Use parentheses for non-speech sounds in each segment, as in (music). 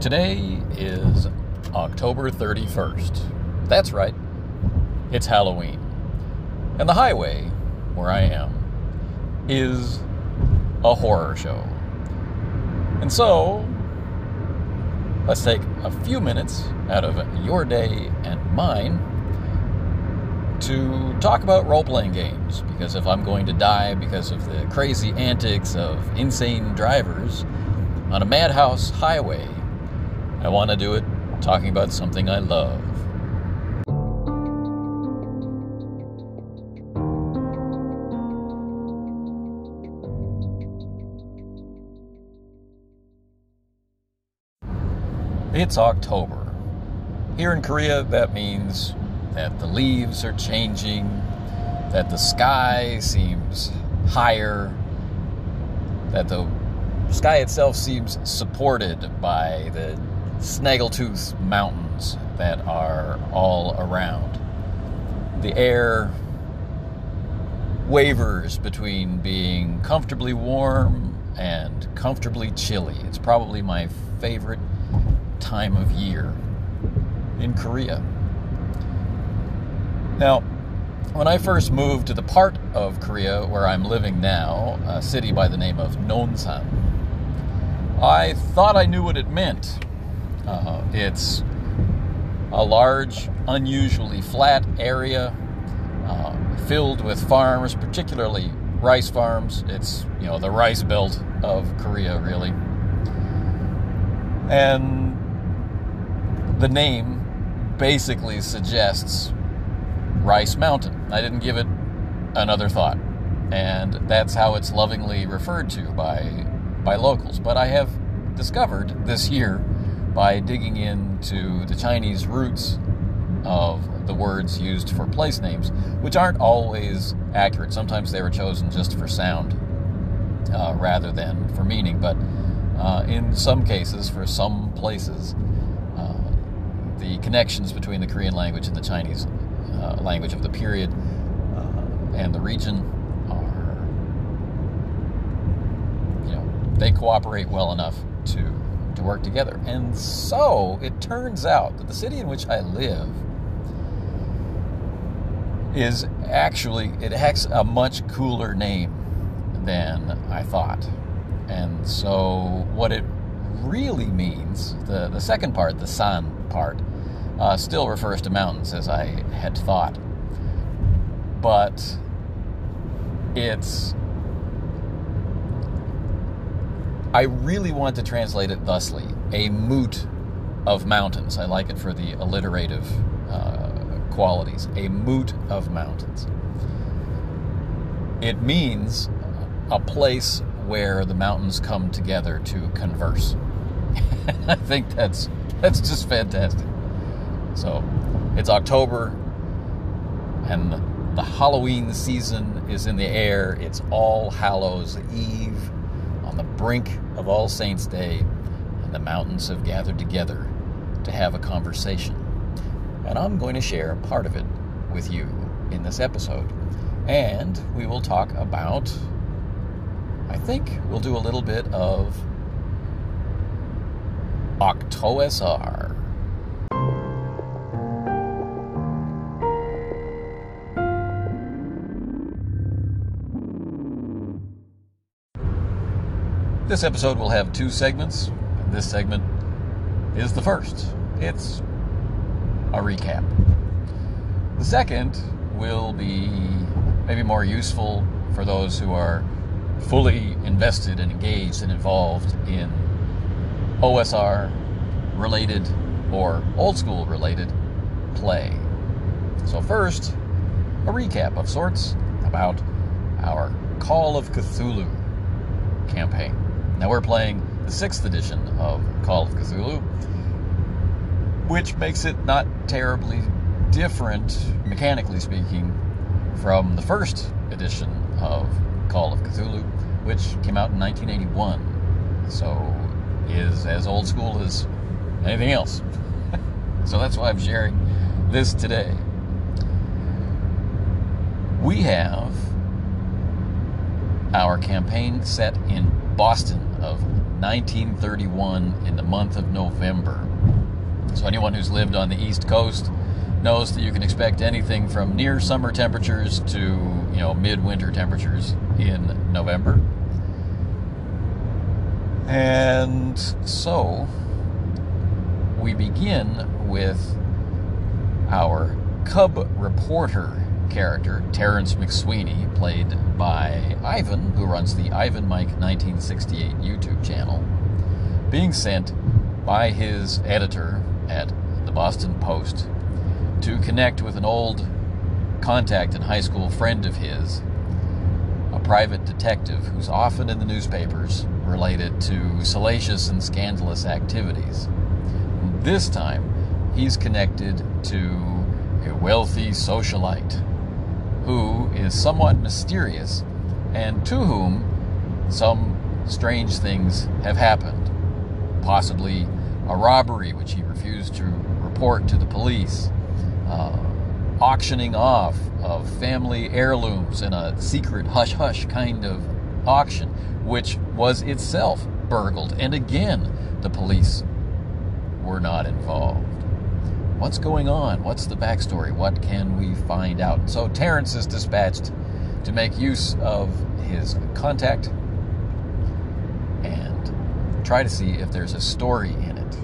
Today is October 31st. That's right, it's Halloween. And the highway where I am is a horror show. And so, let's take a few minutes out of your day and mine to talk about role playing games. Because if I'm going to die because of the crazy antics of insane drivers on a madhouse highway, I want to do it talking about something I love. It's October. Here in Korea, that means that the leaves are changing, that the sky seems higher, that the sky itself seems supported by the snaggletooth mountains that are all around. The air wavers between being comfortably warm and comfortably chilly. It's probably my favorite time of year in Korea. Now, when I first moved to the part of Korea where I'm living now, a city by the name of Nonsan, I thought I knew what it meant. Uh, it's a large, unusually flat area uh, filled with farms, particularly rice farms. It's, you know, the rice belt of Korea, really. And the name basically suggests Rice Mountain. I didn't give it another thought. And that's how it's lovingly referred to by by locals. But I have discovered this year by digging into the Chinese roots of the words used for place names, which aren't always accurate. Sometimes they were chosen just for sound uh, rather than for meaning. But uh, in some cases, for some places, uh, the connections between the Korean language and the Chinese uh, language of the period uh, and the region are, you know, they cooperate well enough to to work together. And so it turns out that the city in which I live is actually it has a much cooler name than I thought. And so what it really means, the, the second part, the san part, uh, still refers to mountains as I had thought. But it's. I really want to translate it thusly a moot of mountains. I like it for the alliterative uh, qualities. A moot of mountains. It means a place where the mountains come together to converse. (laughs) I think that's that's just fantastic. So it's October, and the Halloween season is in the air. It's All Hallows Eve brink of All Saints' Day, and the mountains have gathered together to have a conversation. And I'm going to share part of it with you in this episode. And we will talk about, I think we'll do a little bit of OctOSR. This episode will have two segments. This segment is the first. It's a recap. The second will be maybe more useful for those who are fully invested and engaged and involved in OSR related or old school related play. So, first, a recap of sorts about our Call of Cthulhu campaign. Now we're playing the sixth edition of Call of Cthulhu, which makes it not terribly different, mechanically speaking, from the first edition of Call of Cthulhu, which came out in 1981. So is as old school as anything else. (laughs) so that's why I'm sharing this today. We have our campaign set in Boston, of 1931 in the month of November. So, anyone who's lived on the East Coast knows that you can expect anything from near summer temperatures to, you know, midwinter temperatures in November. And so, we begin with our Cub reporter character, Terrence McSweeney, played by Ivan, who runs the Ivan Mike 1968 YouTube channel, being sent by his editor at the Boston Post to connect with an old contact and high school friend of his, a private detective who's often in the newspapers related to salacious and scandalous activities. This time, he's connected to a wealthy socialite who is somewhat mysterious and to whom some strange things have happened. Possibly a robbery which he refused to report to the police, uh, auctioning off of family heirlooms in a secret hush hush kind of auction, which was itself burgled. And again, the police were not involved what's going on? What's the backstory? What can we find out? So Terrence is dispatched to make use of his contact and try to see if there's a story in it.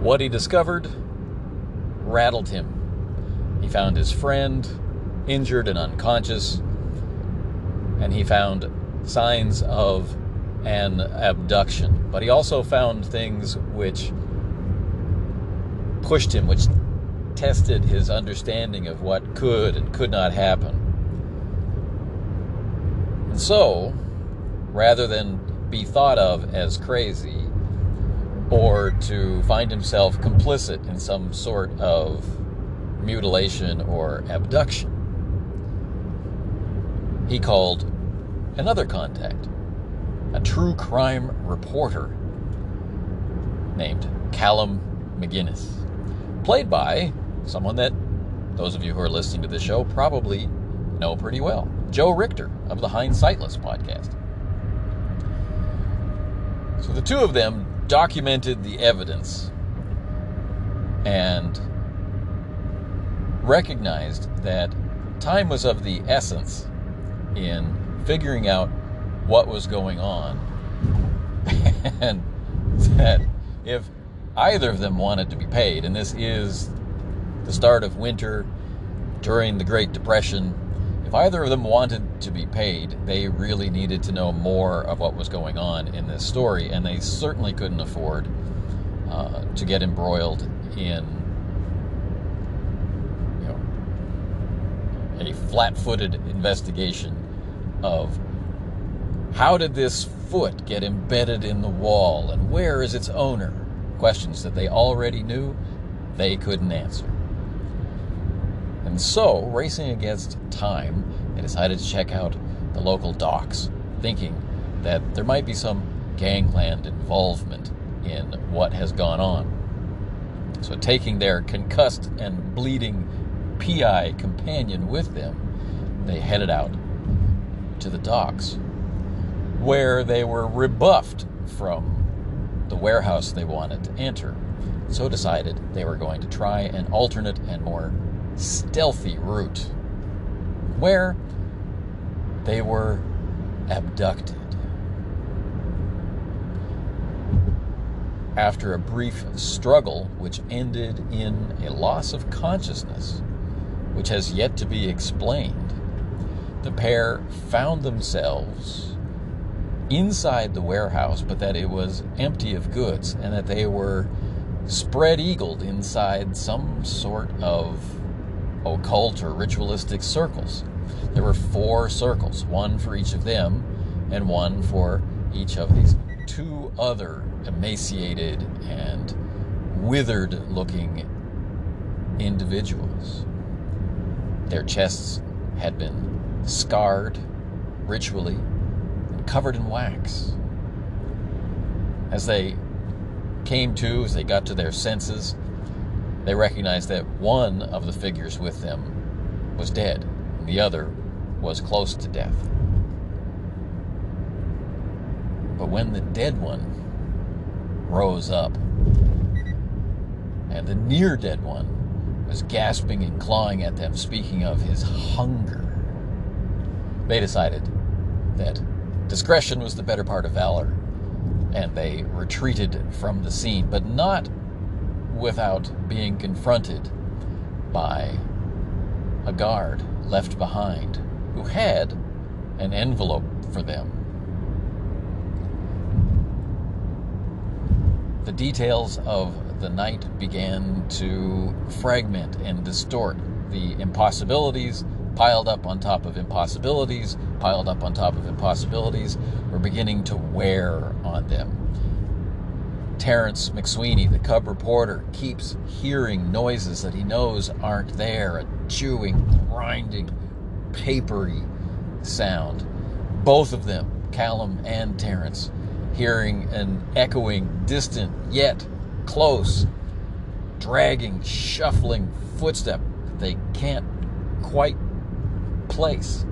What he discovered rattled him. He found his friend injured and unconscious, and he found signs of an abduction. But he also found things which pushed him, which tested his understanding of what could and could not happen. And so, rather than be thought of as crazy or to find himself complicit in some sort of mutilation or abduction, he called another contact, a true crime reporter named Callum McGinnis played by someone that those of you who are listening to this show probably know pretty well Joe Richter of the Hindsightless podcast. So the two of them documented the evidence and recognized that time was of the essence in figuring out what was going on (laughs) and that if either of them wanted to be paid. And this is the start of winter during the Great Depression. If either of them wanted to be paid, they really needed to know more of what was going on in this story, and they certainly couldn't afford uh, to get embroiled in you know, a flat-footed investigation of how did this foot get embedded in the wall and where is its owner questions that they already knew they couldn't answer. And so, racing against time, they decided to check out the local docks, thinking that there might be some gangland involvement in what has gone on. So, taking their concussed and bleeding PI companion with them, they headed out to the docks, where they were rebuffed from the warehouse they wanted to enter, so decided they were going to try an alternate and more stealthy route, where they were abducted. After a brief struggle, which ended in a loss of consciousness, which has yet to be explained, the pair found themselves inside the warehouse, but that it was empty of goods and that they were spread eagled inside some sort of occult or ritualistic circles. There were four circles, one for each of them, and one for each of these two other emaciated and withered looking individuals. Their chests had been scarred ritually covered in wax. As they came to, as they got to their senses, they recognized that one of the figures with them was dead, and the other was close to death. But when the dead one rose up, and the near dead one was gasping and clawing at them, speaking of his hunger, they decided that discretion was the better part of valor, and they retreated from the scene, but not without being confronted by a guard left behind who had an envelope for them. The details of the night began to fragment and distort. The impossibilities piled up on top of impossibilities, piled up on top of impossibilities, were beginning to wear on them. Terrence McSweeney, the cub reporter, keeps hearing noises that he knows aren't there a chewing, grinding, papery sound. Both of them, Callum and Terrence, hearing an echoing, distant, yet close, dragging, shuffling footstep they can't quite place.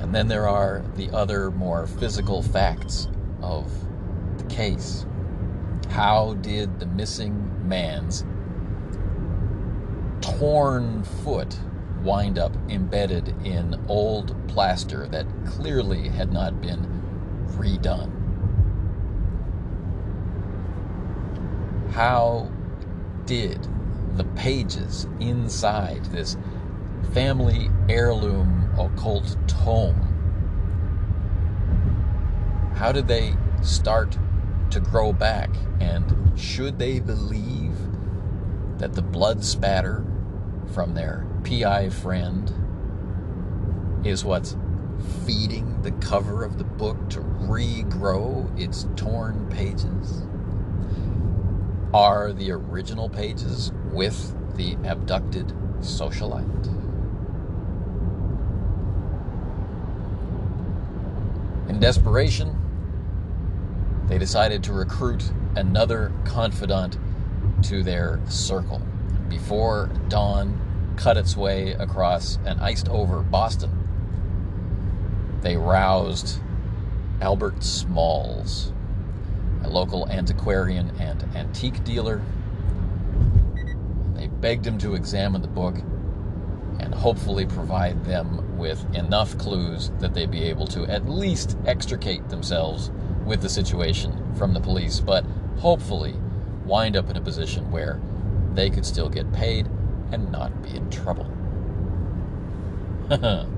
And then there are the other more physical facts of the case. How did the missing man's torn foot wind up embedded in old plaster that clearly had not been redone? How did the pages inside this family heirloom occult tome how did they start to grow back? And should they believe that the blood spatter from their PI friend is what's feeding the cover of the book to regrow its torn pages? Are the original pages with the abducted socialite? Desperation, they decided to recruit another confidant to their circle. Before dawn cut its way across an iced over Boston, they roused Albert Smalls, a local antiquarian and antique dealer. They begged him to examine the book and hopefully provide them with enough clues that they'd be able to at least extricate themselves with the situation from the police, but hopefully wind up in a position where they could still get paid and not be in trouble. (laughs)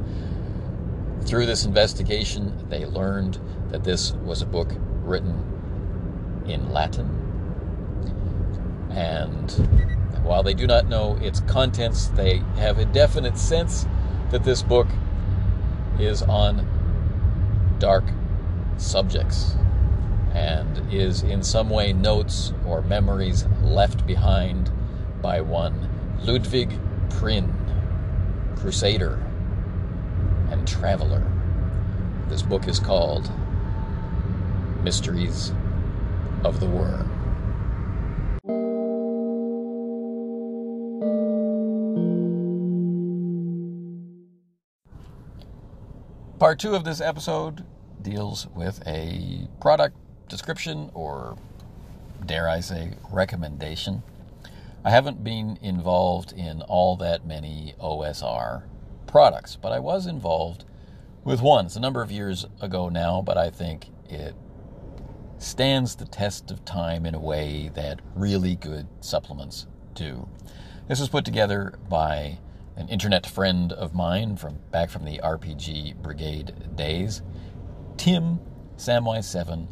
Through this investigation, they learned that this was a book written in Latin. And while they do not know its contents, they have a definite sense that this book is on dark subjects and is in some way notes or memories left behind by one Ludwig Prinn, crusader and traveler. This book is called Mysteries of the Worm. Part two of this episode deals with a product description or, dare I say, recommendation. I haven't been involved in all that many OSR products, but I was involved with one. It's a number of years ago now, but I think it stands the test of time in a way that really good supplements do. This was put together by an internet friend of mine from back from the RPG Brigade days. Tim Samwise 7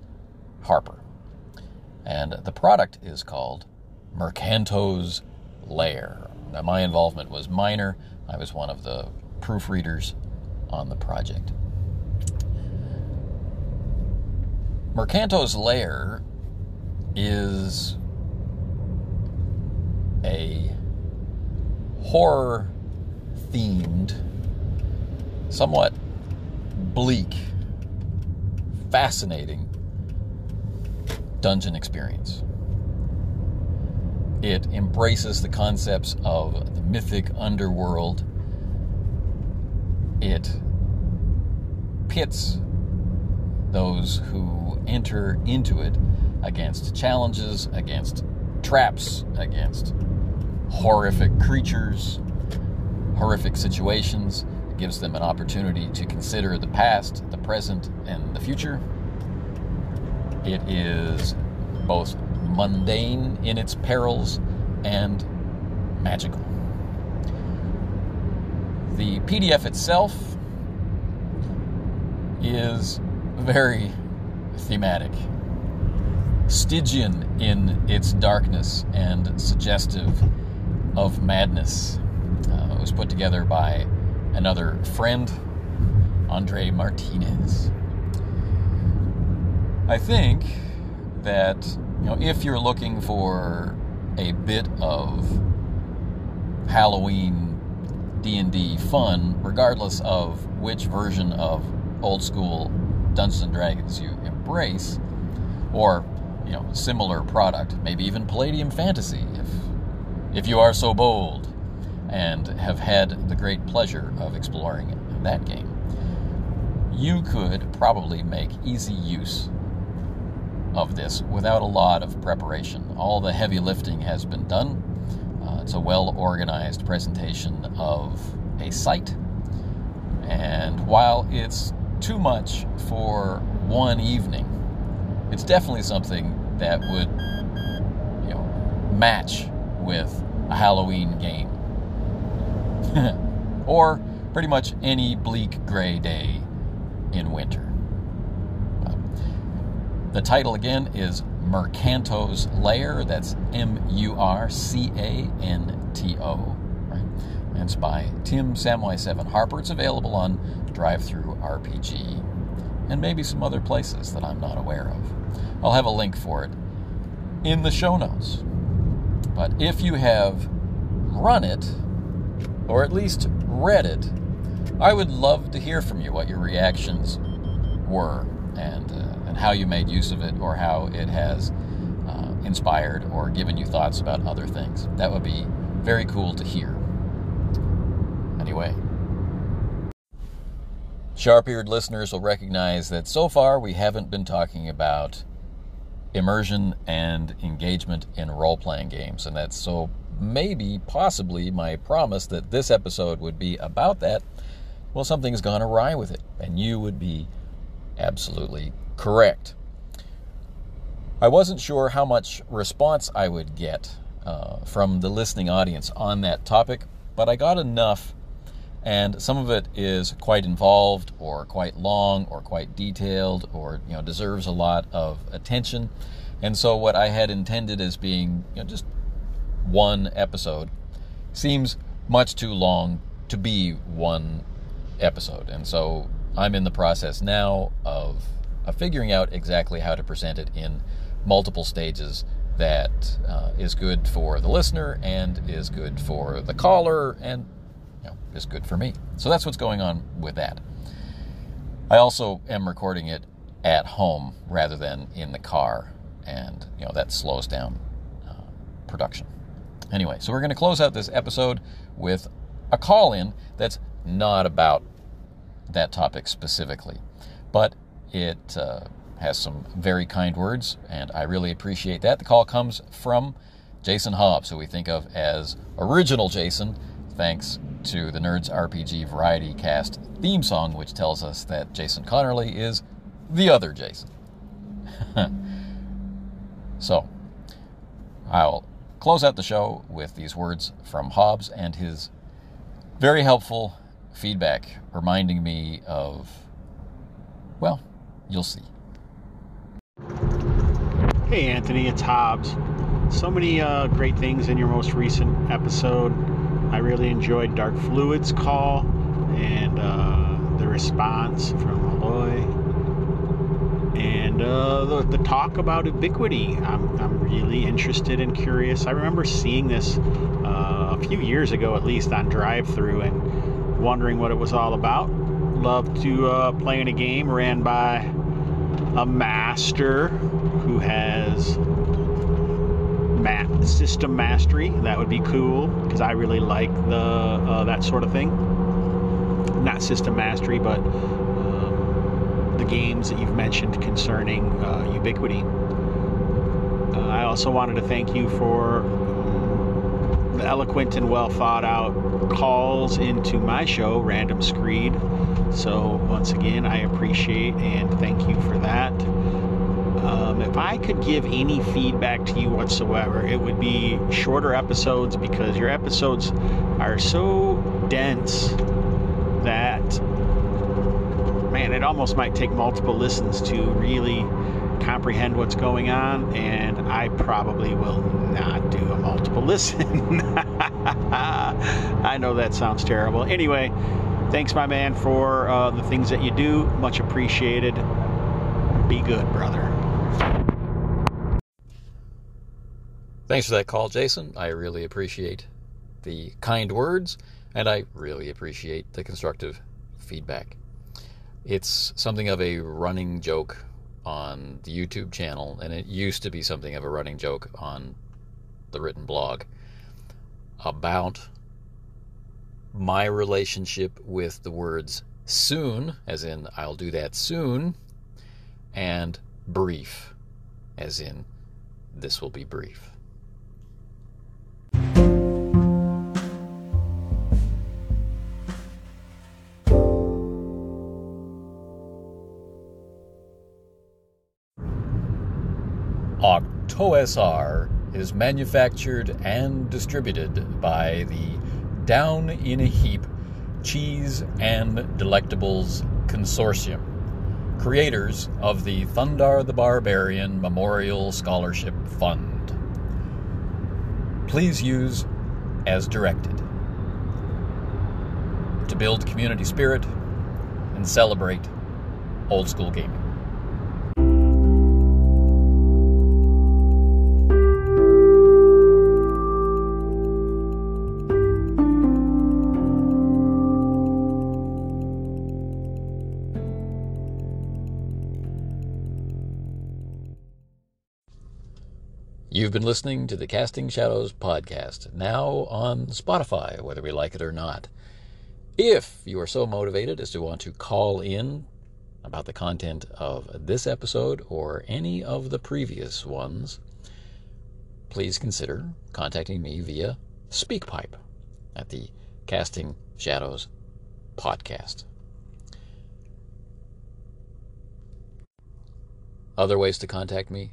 Harper. And the product is called Murcanto's Lair. Now, my involvement was minor. I was one of the proofreaders on the project. Murcanto's Lair is a horror themed, somewhat bleak fascinating dungeon experience. It embraces the concepts of the mythic underworld. It pits those who enter into it against challenges, against traps, against horrific creatures, horrific situations. It gives them an opportunity to consider the past, the present, and the future. It is both mundane in its perils and magical. The PDF itself is very thematic. Stygian in its darkness and suggestive of madness. Was put together by another friend, Andre Martinez. I think that you know if you're looking for a bit of Halloween D&D fun, regardless of which version of old school Dungeons and Dragons you embrace, or you know similar product, maybe even Palladium Fantasy, if if you are so bold and have had the great pleasure of exploring that game. You could probably make easy use of this without a lot of preparation. All the heavy lifting has been done. Uh, it's a well organized presentation of a site. And while it's too much for one evening, it's definitely something that would you know, match with a Halloween game. (laughs) or pretty much any bleak gray day in winter. The title again is Murcanto's Lair. That's M U R C A N T O. Right? And it's by Tim Samwise 7 Harper. It's available on DriveThruRPG and maybe some other places that I'm not aware of. I'll have a link for it in the show notes. But if you have run it, or at least read it, I would love to hear from you what your reactions were and, uh, and how you made use of it or how it has uh, inspired or given you thoughts about other things. That would be very cool to hear. Anyway, sharp eared listeners will recognize that so far we haven't been talking about immersion and engagement in role playing games. And that's so maybe, possibly, my promise that this episode would be about that. Well, something's gone awry with it, and you would be absolutely correct. I wasn't sure how much response I would get uh, from the listening audience on that topic, but I got enough and some of it is quite involved or quite long or quite detailed or you know deserves a lot of attention and so what i had intended as being you know just one episode seems much too long to be one episode and so i'm in the process now of, of figuring out exactly how to present it in multiple stages that uh, is good for the listener and is good for the caller and is good for me. So that's what's going on with that. I also am recording it at home rather than in the car, and you know that slows down uh, production. Anyway, so we're going to close out this episode with a call in that's not about that topic specifically, but it uh, has some very kind words, and I really appreciate that. The call comes from Jason Hobbs, who we think of as original Jason, thanks to the Nerds RPG Variety Cast theme song, which tells us that Jason Connerly is the other Jason. (laughs) so, I'll close out the show with these words from Hobbs and his very helpful feedback, reminding me of, well, you'll see. Hey, Anthony, it's Hobbs. So many uh, great things in your most recent episode. I really enjoyed Dark Fluid's call and uh, the response from Malloy and uh, the, the, talk about ubiquity. I'm, I'm really interested and curious. I remember seeing this uh, a few years ago, at least on drive through, and wondering what it was all about. Love to uh, play in a game ran by a master who has mat system mastery. That would be cool because I really like the uh, that sort of thing. Not system mastery, but the games that you've mentioned concerning uh, ubiquity. Uh, I also wanted to thank you for the eloquent and well thought out calls into my show, Random Screed. So, once again, I appreciate and thank you for that. Um, if I could give any feedback to you whatsoever, it would be shorter episodes because your episodes are so dense that, man, it almost might take multiple listens to really comprehend what's going on, and I probably will not do a multiple (laughs) listen. I know that sounds terrible. Anyway, thanks, my man, for uh, the things that you do. Much appreciated. Be good, brother. Thanks for that call, Jason. I really appreciate the kind words, and I really appreciate the constructive feedback. It's something of a running joke on the YouTube channel, and it used to be something of a running joke on the written blog about my relationship with the words soon, as in I'll do that soon, and brief, as in this will be brief. OctOSR is manufactured and distributed by the Down in a Heap Cheese and Delectables Consortium, creators of the Thundar the Barbarian Memorial Scholarship Fund. Please use as directed to build community spirit and celebrate old school gaming. You've been listening to the Casting Shadows podcast, now on Spotify, whether we like it or not. If you are so motivated as to want to call in about the content of this episode or any of the previous ones, please consider contacting me via SpeakPipe at the Casting Shadows podcast. Other ways to contact me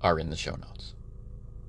are in the show notes.